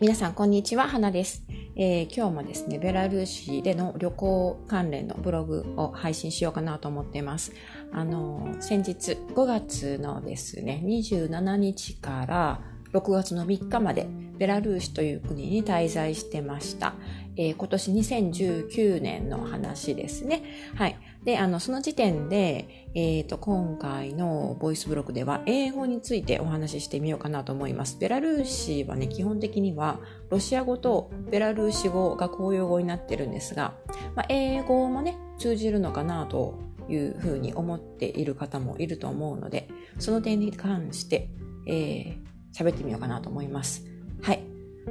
皆さんこんにちは、花です、えー、今日もですね、ベラルーシでの旅行関連のブログを配信しようかなと思っています。あの、先日5月のですね、27日から6月の3日までベラルーシという国に滞在してました。えー、今年2019年の話ですね。はい。で、あの、その時点で、えっ、ー、と、今回のボイスブログでは英語についてお話ししてみようかなと思います。ベラルーシはね、基本的にはロシア語とベラルーシ語が公用語になってるんですが、まあ、英語もね、通じるのかなというふうに思っている方もいると思うので、その点に関して、えー、喋ってみようかなと思います。はい。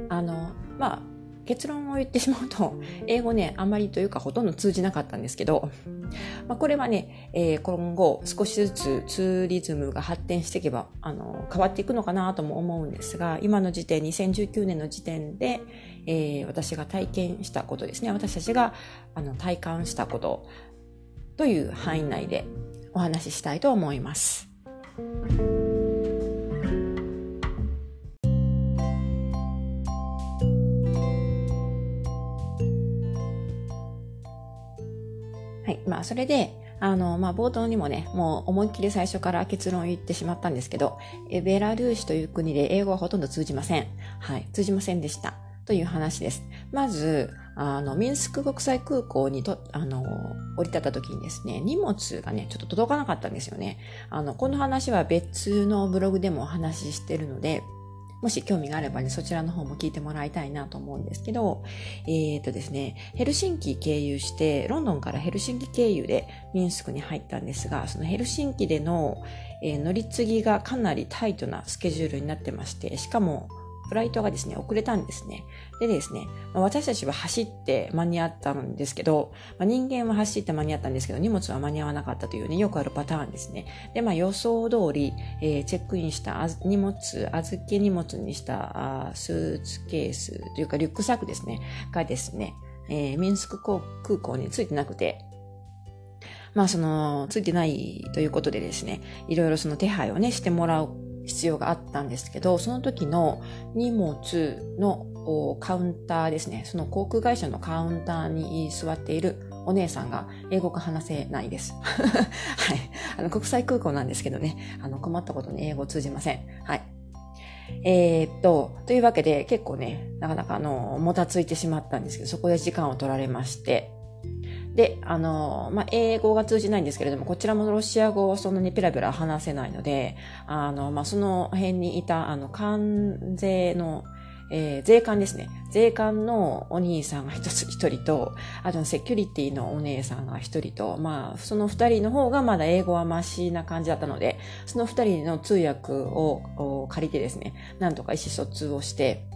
あの、まあ、結論を言ってしまうと、英語ね、あまりというかほとんど通じなかったんですけど、まあ、これはね、えー、今後少しずつツーリズムが発展していけば、あの、変わっていくのかなとも思うんですが、今の時点、2019年の時点で、えー、私が体験したことですね、私たちがあの体感したことという範囲内でお話ししたいと思います。はい。まあ、それで、あの、まあ、冒頭にもね、もう思いっきり最初から結論を言ってしまったんですけど、ベラルーシという国で英語はほとんど通じません。はい。通じませんでした。という話です。まず、あの、ミンスク国際空港にと、あの、降り立った時にですね、荷物がね、ちょっと届かなかったんですよね。あの、この話は別のブログでもお話ししてるので、もし興味があればね、そちらの方も聞いてもらいたいなと思うんですけど、えっ、ー、とですね、ヘルシンキ経由して、ロンドンからヘルシンキ経由でミンスクに入ったんですが、そのヘルシンキでの、えー、乗り継ぎがかなりタイトなスケジュールになってまして、しかもフライトがですね、遅れたんですね。でですね、私たちは走って間に合ったんですけど、まあ、人間は走って間に合ったんですけど、荷物は間に合わなかったというね、よくあるパターンですね。で、まあ予想通り、えー、チェックインした荷物、預け荷物にしたあスーツケースというかリュックサックですね、がですね、えー、ミンスク空港に着いてなくて、まあその、ついてないということでですね、いろいろその手配をね、してもらう必要があったんですけど、その時の荷物のカウンターですね、その航空会社のカウンターに座っているお姉さんが英語が話せないです。はい。あの、国際空港なんですけどね、あの、困ったことに英語通じません。はい。えー、っと、というわけで結構ね、なかなかあの、もたついてしまったんですけど、そこで時間を取られまして、で、あの、まあ、英語が通じないんですけれども、こちらもロシア語をそんなにペラペラ話せないので、あの、まあ、その辺にいた、あの、関税の、えー、税関ですね。税関のお兄さんが一つ一人と、あとセキュリティのお姉さんが一人と、まあ、その二人の方がまだ英語はマシな感じだったので、その二人の通訳を借りてですね、なんとか意思疎通をして、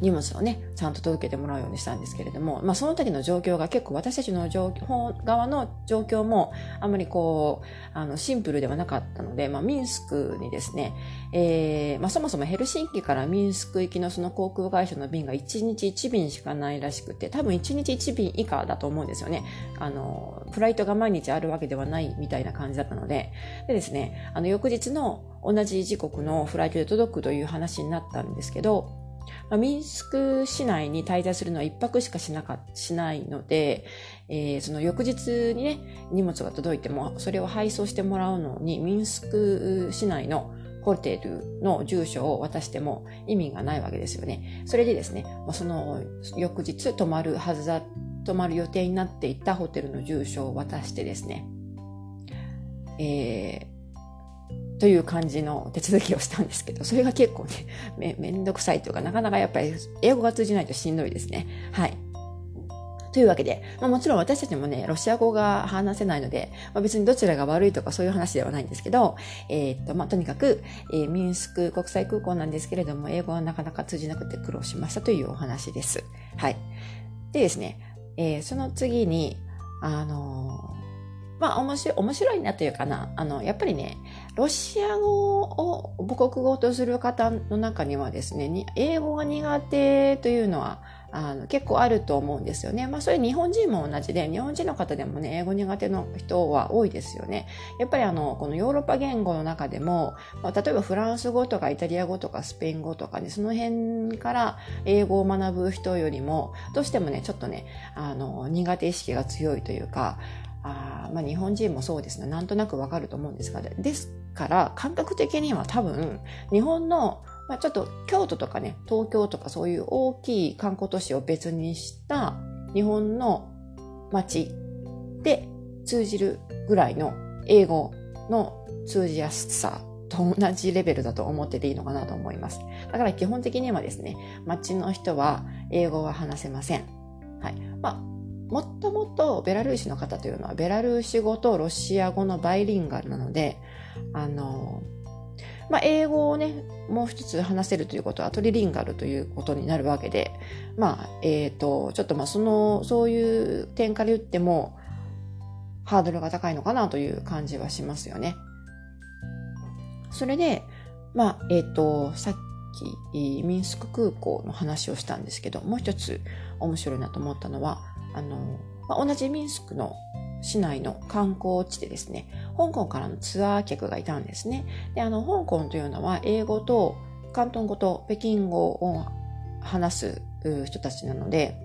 荷物をね、ちゃんと届けてもらうようにしたんですけれども、まあその時の状況が結構私たちの状況、側の状況もあまりこう、あの、シンプルではなかったので、まあミンスクにですね、えー、まあそもそもヘルシンキからミンスク行きのその航空会社の便が1日1便しかないらしくて、多分1日1便以下だと思うんですよね。あの、フライトが毎日あるわけではないみたいな感じだったので、でですね、あの翌日の同じ時刻のフライトで届くという話になったんですけど、まあ、ミンスク市内に滞在するのは一泊しかしなかしないので、えー、その翌日にね、荷物が届いても、それを配送してもらうのに、ミンスク市内のホテルの住所を渡しても意味がないわけですよね。それでですね、その翌日泊まるはずだ、泊まる予定になっていたホテルの住所を渡してですね、え、という感じの手続きをしたんですけど、それが結構ね、め、んどくさいというか、なかなかやっぱり英語が通じないとしんどいですね。はい。というわけで、まあ、もちろん私たちもね、ロシア語が話せないので、まあ、別にどちらが悪いとかそういう話ではないんですけど、えー、っと、まあ、とにかく、えー、ミンスク国際空港なんですけれども、英語はなかなか通じなくて苦労しましたというお話です。はい。でですね、えー、その次に、あのまあ面白い、面白いなというかな。あの、やっぱりね、ロシア語を母国語とする方の中にはですね、英語が苦手というのは、あの結構あると思うんですよね。まあそれ日本人も同じで、日本人の方でもね、英語苦手の人は多いですよね。やっぱりあの、このヨーロッパ言語の中でも、まあ、例えばフランス語とかイタリア語とかスペイン語とかね、その辺から英語を学ぶ人よりも、どうしてもね、ちょっとね、あの、苦手意識が強いというか、あまあ日本人もそうですね、なんとなくわかると思うんですが、ですから感覚的には多分、日本のまあ、ちょっと京都とかね、東京とかそういう大きい観光都市を別にした日本の街で通じるぐらいの英語の通じやすさと同じレベルだと思ってていいのかなと思います。だから基本的にはですね、街の人は英語は話せません。はい。まあ、もっともっとベラルーシの方というのはベラルーシ語とロシア語のバイリンガルなので、あの、まあ、英語をね、もう一つ話せるということはトリリンガルということになるわけで、まあ、えっ、ー、と、ちょっとまあその、そういう点から言っても、ハードルが高いのかなという感じはしますよね。それで、まあ、えっ、ー、と、さっき、ミンスク空港の話をしたんですけど、もう一つ面白いなと思ったのは、あの、まあ、同じミンスクの市内の観光地でですね、香港からのツアー客がいたんですね。で、あの、香港というのは英語と広東語と北京語を話す人たちなので、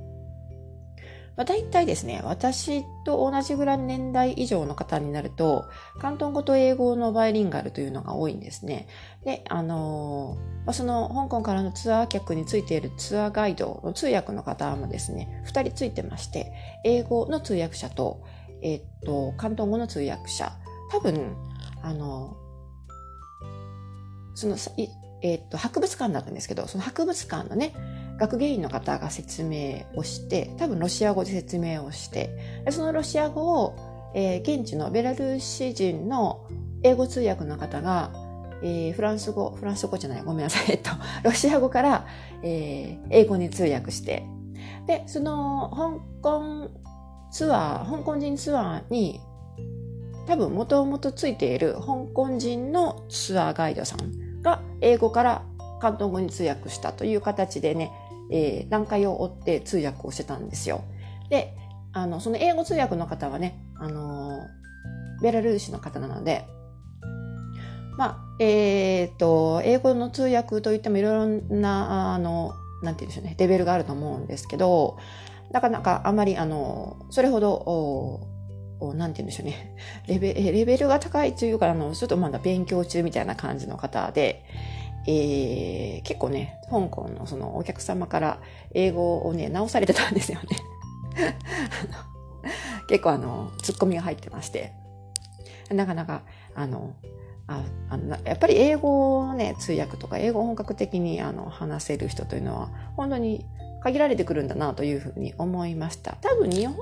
まあ、大体ですね、私と同じぐらいの年代以上の方になると、広東語と英語のバイリンガルというのが多いんですね。で、あのー、まあ、その香港からのツアー客についているツアーガイドの通訳の方もですね、二人ついてまして、英語の通訳者と、えっと、関東語の通訳者。多分、あの、その、えっと、博物館だったんですけど、その博物館のね、学芸員の方が説明をして、多分ロシア語で説明をして、そのロシア語を、えー、現地のベラルーシ人の英語通訳の方が、えー、フランス語、フランス語じゃない、ごめんなさい、えっと、ロシア語から、えー、英語に通訳して、で、その、香港ツアー、香港人ツアーに多分もともとついている香港人のツアーガイドさんが英語から関東語に通訳したという形でね、えー、段階を追って通訳をしてたんですよ。で、あの、その英語通訳の方はね、あのー、ベラルーシの方なので、まあ、えっ、ー、と、英語の通訳といってもいろいろな、あの、なんて言うんでしょうね、レベルがあると思うんですけど、なかなかあまり、あの、それほど、おなんて言うんでしょうね。レベレベルが高いというか、あの、ちょっとまだ勉強中みたいな感じの方で、えー、結構ね、香港のそのお客様から英語をね、直されてたんですよね。結構あの、ツッコミが入ってまして、なかなか、あの、ああのやっぱり英語をね、通訳とか英語を本格的にあの話せる人というのは、本当に限られてくるんだなというふうに思いました。多分日本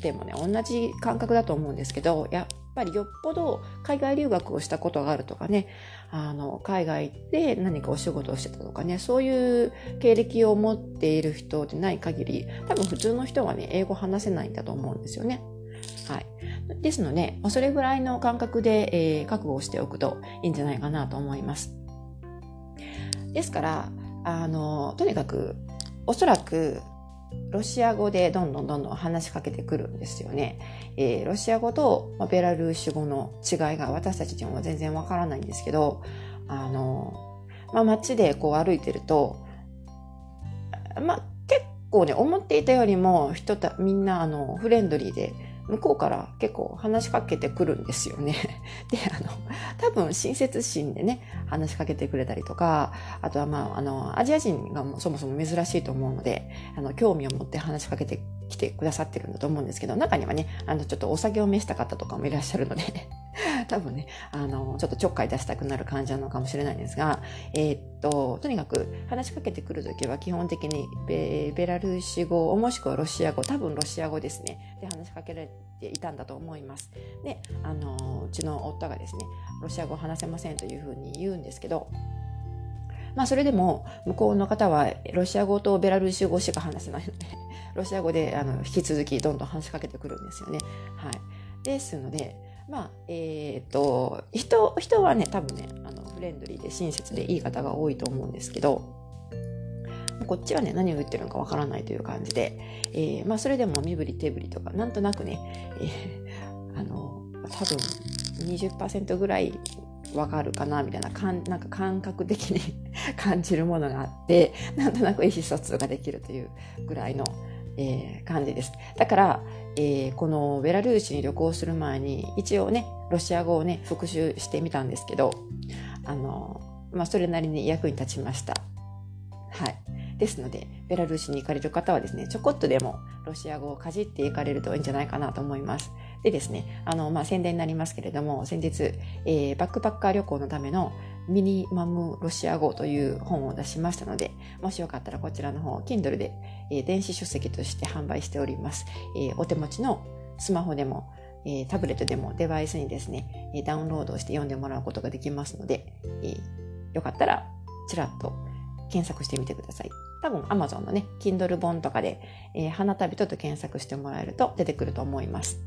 でもね、同じ感覚だと思うんですけど、やっぱりよっぽど海外留学をしたことがあるとかね、あの、海外で何かお仕事をしてたとかね、そういう経歴を持っている人でない限り、多分普通の人はね、英語話せないんだと思うんですよね。はい。ですので、それぐらいの感覚で、えー、覚悟をしておくといいんじゃないかなと思います。ですから、あの、とにかくおそらくロシア語でどんどんどんどん話しかけてくるんですよね。えー、ロシア語とベラルーシ語の違いが私たちにも全然わからないんですけど、あの、まあ、街でこう歩いてると、まあ、結構ね、思っていたよりも人た、みんなあの、フレンドリーで、向こうから結構話しかけてくるんですよね。で、あの、多分親切心でね、話しかけてくれたりとか、あとはまあ、あの、アジア人がもそもそも珍しいと思うので、あの、興味を持って話しかけてきてくださってるんだと思うんですけど、中にはね、あの、ちょっとお酒を召した方とかもいらっしゃるので 多分ね、あの、ちょっとちょっかい出したくなる感じなのかもしれないんですが、えー、っと、とにかく話しかけてくるときは基本的にベベラルーシ語、もしくはロシア語、多分ロシア語ですね、で話しかけられていたんだと思います。で、あの、うちの夫がですね、ロシア語話せませんというふうに言うんですけど、まあそれでも向こうの方はロシア語とベラルーシ語しか話せないので、ロシア語であの引き続きどんどん話しかけてくるんですよね。はい。ですので、まあ、えっ、と、人、人はね、多分ね、あの、フレンドリーで親切でいい方が多いと思うんですけど、こっちはね、何を言ってるのかわからないという感じで、えー、まあ、それでも身振り手振りとか、なんとなくね、えー、あの、多分20%ぐらいわかるかなみたいなかんなんか感覚的に 感じるものがあって なんとなく意思疎通ができるというぐらいの、えー、感じです。だから、えー、このベラルーシに旅行する前に一応ねロシア語をね復習してみたんですけどあの、まあ、それなりに役に立ちました。はい。ですので、ベラルーシに行かれる方はですね、ちょこっとでもロシア語をかじっていかれるといいんじゃないかなと思います。でですね、あの、まあ、宣伝になりますけれども、先日、えー、バックパッカー旅行のためのミニマムロシア語という本を出しましたので、もしよかったらこちらの方、Kindle で、えー、電子書籍として販売しております。えー、お手持ちのスマホでも、えー、タブレットでもデバイスにですね、えダウンロードして読んでもらうことができますので、えよかったらちらっと検索してみてください。多分 Amazon のね、Kindle 本とかで、えー、花旅人と検索してもらえると出てくると思います。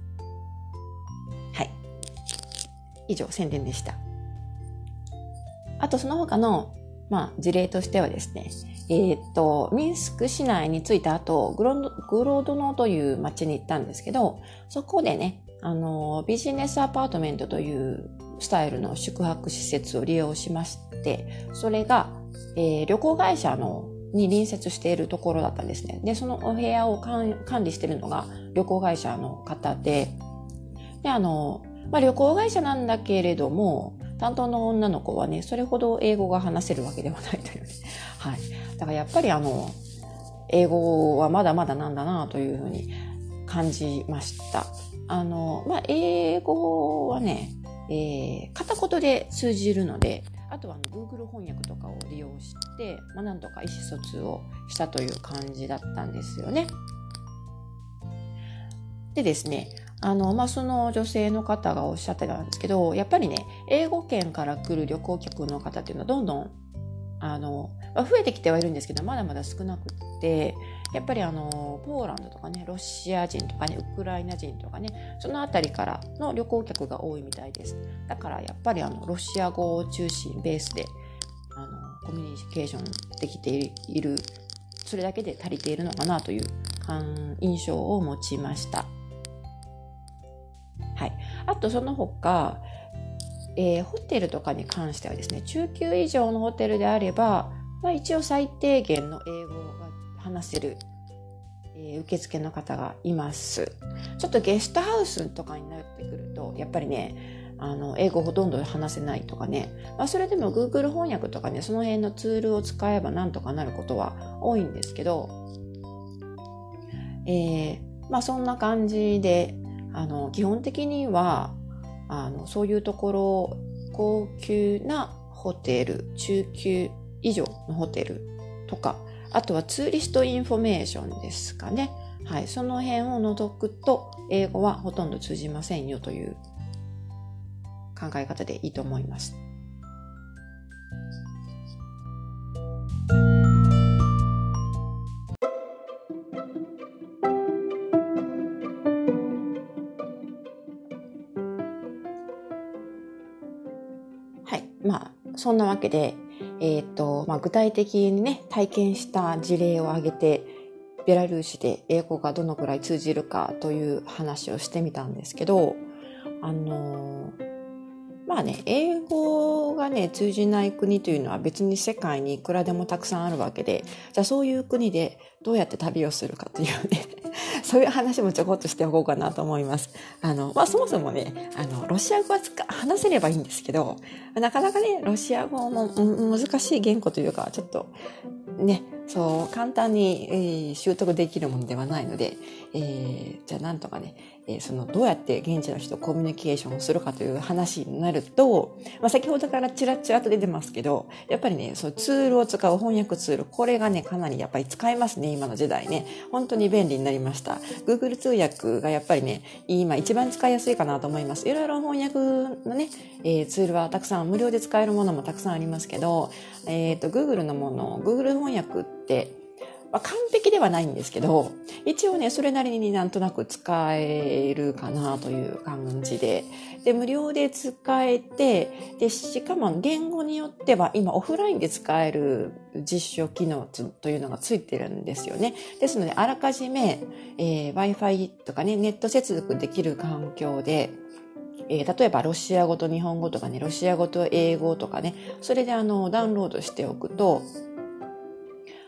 以上、宣伝でした。あとその他の、まあ、事例としてはですね、えー、っと、ミンスク市内に着いた後、グログロードノという街に行ったんですけど、そこでね、あの、ビジネスアパートメントというスタイルの宿泊施設を利用しまして、それが、えー、旅行会社のに隣接しているところだったんですね。で、そのお部屋を管理しているのが旅行会社の方で、で、あの、まあ、旅行会社なんだけれども、担当の女の子はね、それほど英語が話せるわけではないというね。はい。だからやっぱりあの、英語はまだまだなんだなというふうに感じました。あの、まあ、英語はね、えー、片言で通じるので、あとはあの Google 翻訳とかを利用して、まあ、なんとか意思疎通をしたという感じだったんですよね。でですね、あの、まあ、その女性の方がおっしゃってたんですけど、やっぱりね、英語圏から来る旅行客の方っていうのはどんどん、あの、まあ、増えてきてはいるんですけど、まだまだ少なくって、やっぱりあの、ポーランドとかね、ロシア人とかね、ウクライナ人とかね、そのあたりからの旅行客が多いみたいです。だからやっぱりあの、ロシア語を中心ベースで、あの、コミュニケーションできている、それだけで足りているのかなという印象を持ちました。あとその他、えー、ホテルとかに関してはですね、中級以上のホテルであれば、まあ、一応最低限の英語が話せる、えー、受付の方がいます。ちょっとゲストハウスとかになってくると、やっぱりね、あの、英語ほとんど話せないとかね、まあ、それでも Google 翻訳とかね、その辺のツールを使えばなんとかなることは多いんですけど、えー、まあそんな感じで、あの、基本的には、あの、そういうところ、高級なホテル、中級以上のホテルとか、あとはツーリストインフォメーションですかね。はい。その辺を除くと、英語はほとんど通じませんよという考え方でいいと思います。そんなわけで、えっ、ー、と、まあ、具体的にね、体験した事例を挙げて、ベラルーシで英語がどのくらい通じるかという話をしてみたんですけど、あのまあね、英語がね、通じない国というのは別に世界にいくらでもたくさんあるわけで、じゃあそういう国でどうやって旅をするかというね、そういう話もちょこっとしておこうかなと思います。あの、まあ、そもそもね、あの、ロシア語は話せればいいんですけど、なかなかね、ロシア語も難しい言語というか、ちょっと、ね、そう、簡単に、えー、習得できるものではないので、えー、じゃあなんとかね、え、その、どうやって現地の人とコミュニケーションをするかという話になると、まあ、先ほどからチラチラと出てますけど、やっぱりね、そのツールを使う翻訳ツール、これがね、かなりやっぱり使えますね、今の時代ね。本当に便利になりました。Google 通訳がやっぱりね、今一番使いやすいかなと思います。いろいろ翻訳のね、えー、ツールはたくさん無料で使えるものもたくさんありますけど、えっ、ー、と、Google のもの、Google 翻訳って、まあ、完璧ではないんですけど、一応ね、それなりになんとなく使えるかなという感じで、で、無料で使えて、で、しかも言語によっては今オフラインで使える実証機能というのがついてるんですよね。ですので、あらかじめ、えー、Wi-Fi とかね、ネット接続できる環境で、えー、例えばロシア語と日本語とかね、ロシア語と英語とかね、それであの、ダウンロードしておくと、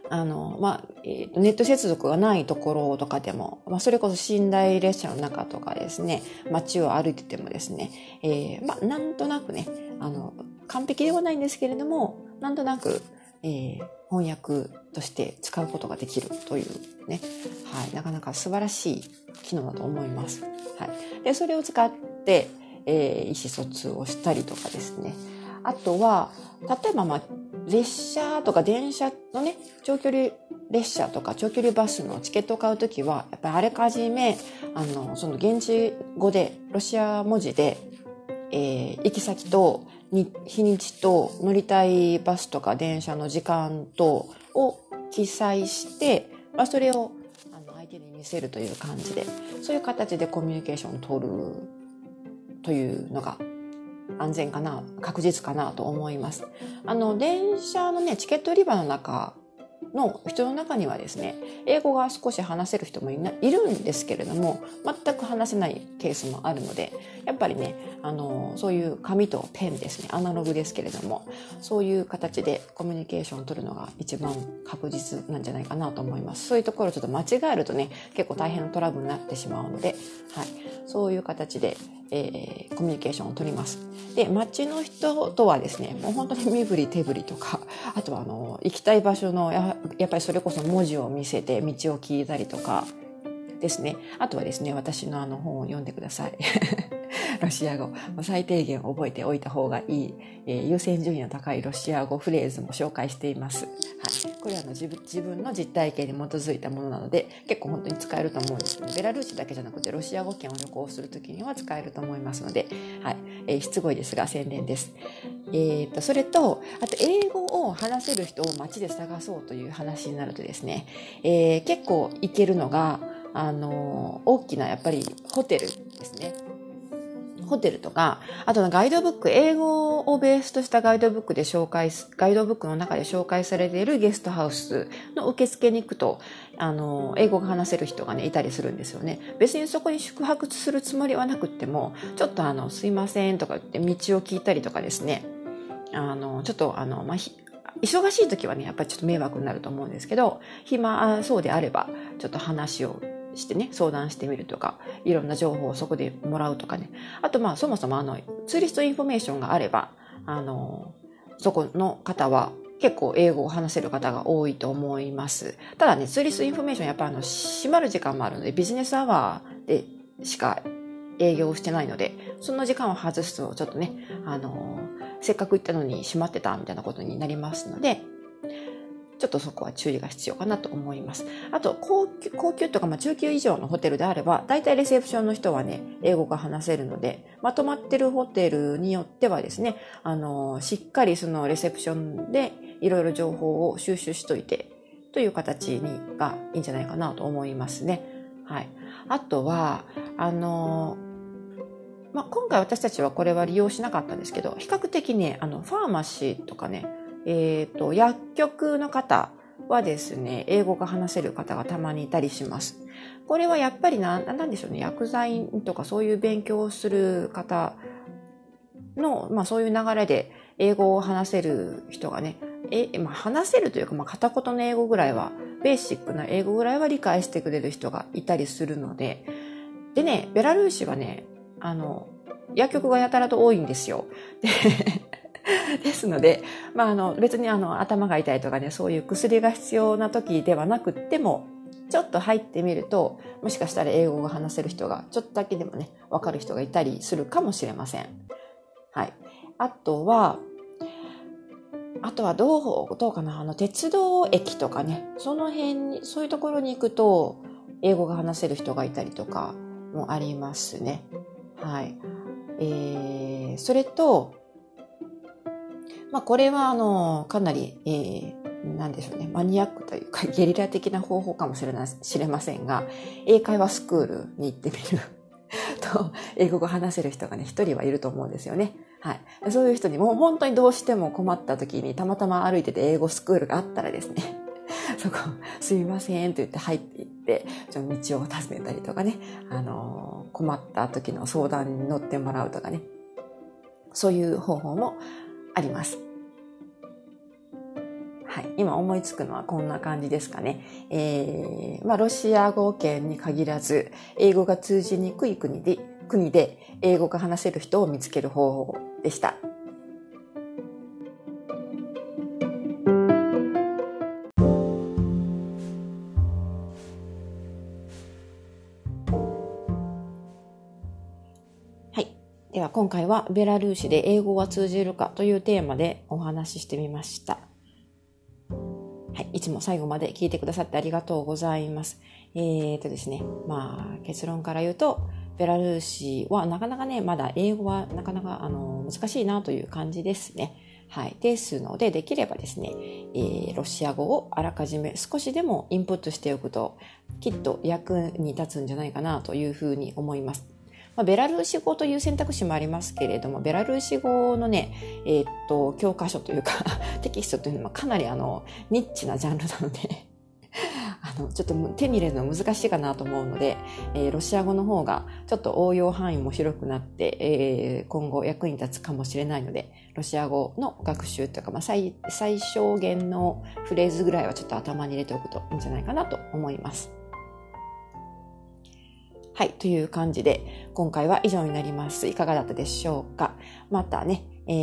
あの、まあ、ネット接続がないところとかでも、まあ、それこそ寝台列車の中とかですね、街を歩いててもですね、えー、まあ、なんとなくね、あの、完璧ではないんですけれども、なんとなく、えー、翻訳として使うことができるというね、はい、なかなか素晴らしい機能だと思います。はい。で、それを使って、えー、意思疎通をしたりとかですね、あとは、例えばまあ、列車とか電車のね、長距離列車とか長距離バスのチケットを買うときは、やっぱりあれかじめ、あの、その現地語で、ロシア文字で、えー、行き先と日にちと乗りたいバスとか電車の時間とを記載して、まあ、それをあの相手に見せるという感じで、そういう形でコミュニケーションを取るというのが安全かな、確実かなと思います。あの、電車のね、チケット売り場の中の人の中にはですね、英語が少し話せる人もいないるんですけれども、全く話せないケースもあるので、やっぱりね、あの、そういう紙とペンですね、アナログですけれども、そういう形でコミュニケーションを取るのが一番確実なんじゃないかなと思います。そういうところちょっと間違えるとね、結構大変なトラブルになってしまうので、はい、そういう形で、えー、コミュニケーションを取ります。で、街の人とはですね、もう本当に身振り手振りとか、あとはあの、行きたい場所のや、やっぱりそれこそ文字を見せて道を聞いたりとかですね。あとはですね、私のあの本を読んでください。ロシア語。最低限覚えておいた方がいい、えー、優先順位の高いロシア語フレーズも紹介しています。はい。これはの自分自分の実体験に基づいたものなので、結構本当に使えると思うんですけど、ベラルーシだけじゃなくてロシア語圏を旅行するときには使えると思いますので、はい。えー、しつこいですが宣伝です。えー、と、それと、あと英語を話せる人を街で探そうという話になるとですね、えー、結構行けるのが、あの、大きなやっぱりホテルですね。ホテルとか、あとガイドブック、英語をベースとしたガイドブックで紹介、ガイドブックの中で紹介されているゲストハウスの受付に行くと、あの、英語が話せる人がね、いたりするんですよね。別にそこに宿泊するつもりはなくっても、ちょっとあの、すいませんとか言って道を聞いたりとかですね、あの、ちょっとあの、まあ、忙しい時はね、やっぱりちょっと迷惑になると思うんですけど、暇そうであれば、ちょっと話をしてね、相談してみるとか、いろんな情報をそこでもらうとかね。あとまあそもそもあの、ツーリストインフォメーションがあれば、あの、そこの方は結構英語を話せる方が多いと思います。ただね、ツーリストインフォメーションやっぱあの、閉まる時間もあるので、ビジネスアワーでしか営業してないので、その時間を外すとちょっとね、あの、せっかく行ったのに閉まってたみたいなことになりますので、ちょっとそこは注意が必要かなと思います。あと、高級、高級とか、まあ、中級以上のホテルであれば、大体レセプションの人はね、英語が話せるので、まとまってるホテルによってはですね、あの、しっかりそのレセプションでいろいろ情報を収集しといて、という形にがいいんじゃないかなと思いますね。はい。あとは、あの、まあ、今回私たちはこれは利用しなかったんですけど、比較的ね、あの、ファーマシーとかね、えっ、ー、と、薬局の方はですね、英語が話せる方がたまにいたりします。これはやっぱりな、なんでしょうね、薬剤とかそういう勉強をする方の、まあそういう流れで英語を話せる人がね、え、まあ話せるというか、まあ片言の英語ぐらいは、ベーシックな英語ぐらいは理解してくれる人がいたりするので、でね、ベラルーシはね、あの、薬局がやたらと多いんですよ。で ですので、まあ、あの、別にあの、頭が痛いとかね、そういう薬が必要な時ではなくっても、ちょっと入ってみると、もしかしたら英語が話せる人が、ちょっとだけでもね、わかる人がいたりするかもしれません。はい。あとは、あとはどう、どうかな、あの、鉄道駅とかね、その辺に、そういうところに行くと、英語が話せる人がいたりとかもありますね。はい。えー、それと、まあ、これは、あの、かなり、えー、なんでしょうね、マニアックというか ゲリラ的な方法かもしれな、知れませんが、英会話スクールに行ってみる と、英語が話せる人がね、一人はいると思うんですよね。はい。そういう人にも本当にどうしても困った時にたまたま歩いてて英語スクールがあったらですね、そこ、すみませんと言って入っていって、ちょ道を尋ねたりとかね、あのー、困った時の相談に乗ってもらうとかね、そういう方法もあります。はい。今思いつくのはこんな感じですかね。えー、まあ、ロシア語圏に限らず、英語が通じにくい国で、国で英語が話せる人を見つける方法でした。では今回はベラルーシで英語が通じるかというテーマでお話ししてみました。はい、いつも最後まで聞いてくださってありがとうございます。えーとですね、まあ結論から言うと、ベラルーシはなかなかね、まだ英語はなかなかあの難しいなという感じですね。はい。ですので、できればですね、えー、ロシア語をあらかじめ少しでもインプットしておくと、きっと役に立つんじゃないかなというふうに思います。まあ、ベラルーシ語という選択肢もありますけれども、ベラルーシ語のね、えー、っと、教科書というか テキストというのはかなりあの、ニッチなジャンルなので あの、ちょっと手に入れるの難しいかなと思うので、えー、ロシア語の方がちょっと応用範囲も広くなって、えー、今後役に立つかもしれないので、ロシア語の学習というか、まあ、最、最小限のフレーズぐらいはちょっと頭に入れておくといいんじゃないかなと思います。はい、という感じで、今回は以上になります。いかがだったでしょうか？またね、え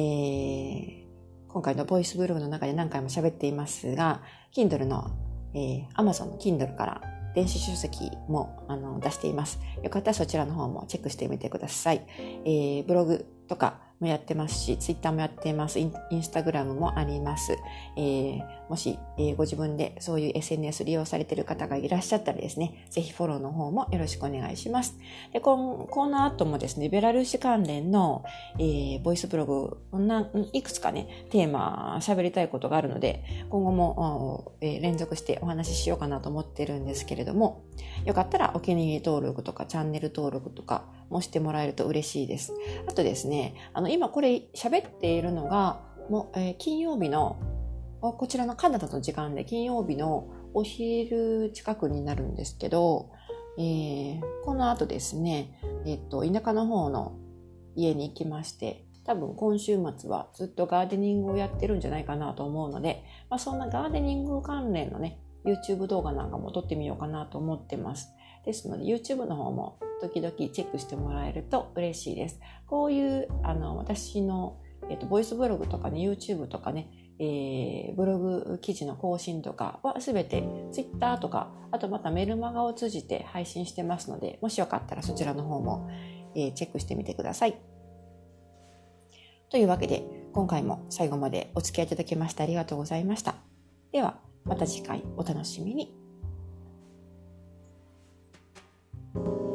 ー、今回のボイスブログの中で何回も喋っていますが、Kindle の、えー、Amazon の Kindle から電子書籍もあの出しています。よかったらそちらの方もチェックしてみてください。えー、ブログとかもやってますし、ツイッターもやってます。インスタグラムもあります。えー、もし、えー、ご自分でそういう SNS 利用されている方がいらっしゃったらですね、ぜひフォローの方もよろしくお願いします。で、ここの後もですね、ベラルーシ関連の、えー、ボイスブログ、いくつかね、テーマ喋りたいことがあるので、今後も、えー、連続してお話ししようかなと思ってるんですけれども、よかったらお気に入り登録とかチャンネル登録とかもしてもらえると嬉しいです。あとですね、あの、今これ喋っているのが、もう、えー、金曜日の、こちらのカナダの時間で金曜日のお昼近くになるんですけど、えー、この後ですね、えっ、と、田舎の方の家に行きまして、多分今週末はずっとガーデニングをやってるんじゃないかなと思うので、まあ、そんなガーデニング関連のね、YouTube 動画なんかも撮ってみようかなと思ってます。ですので YouTube の方も時々チェックしてもらえると嬉しいです。こういうあの私の、えっと、ボイスブログとかね YouTube とかね、えー、ブログ記事の更新とかはすべて Twitter とかあとまたメルマガを通じて配信してますのでもしよかったらそちらの方も、えー、チェックしてみてください。というわけで今回も最後までお付き合いいただきましてありがとうございました。ではまた次回お楽しみに。thank you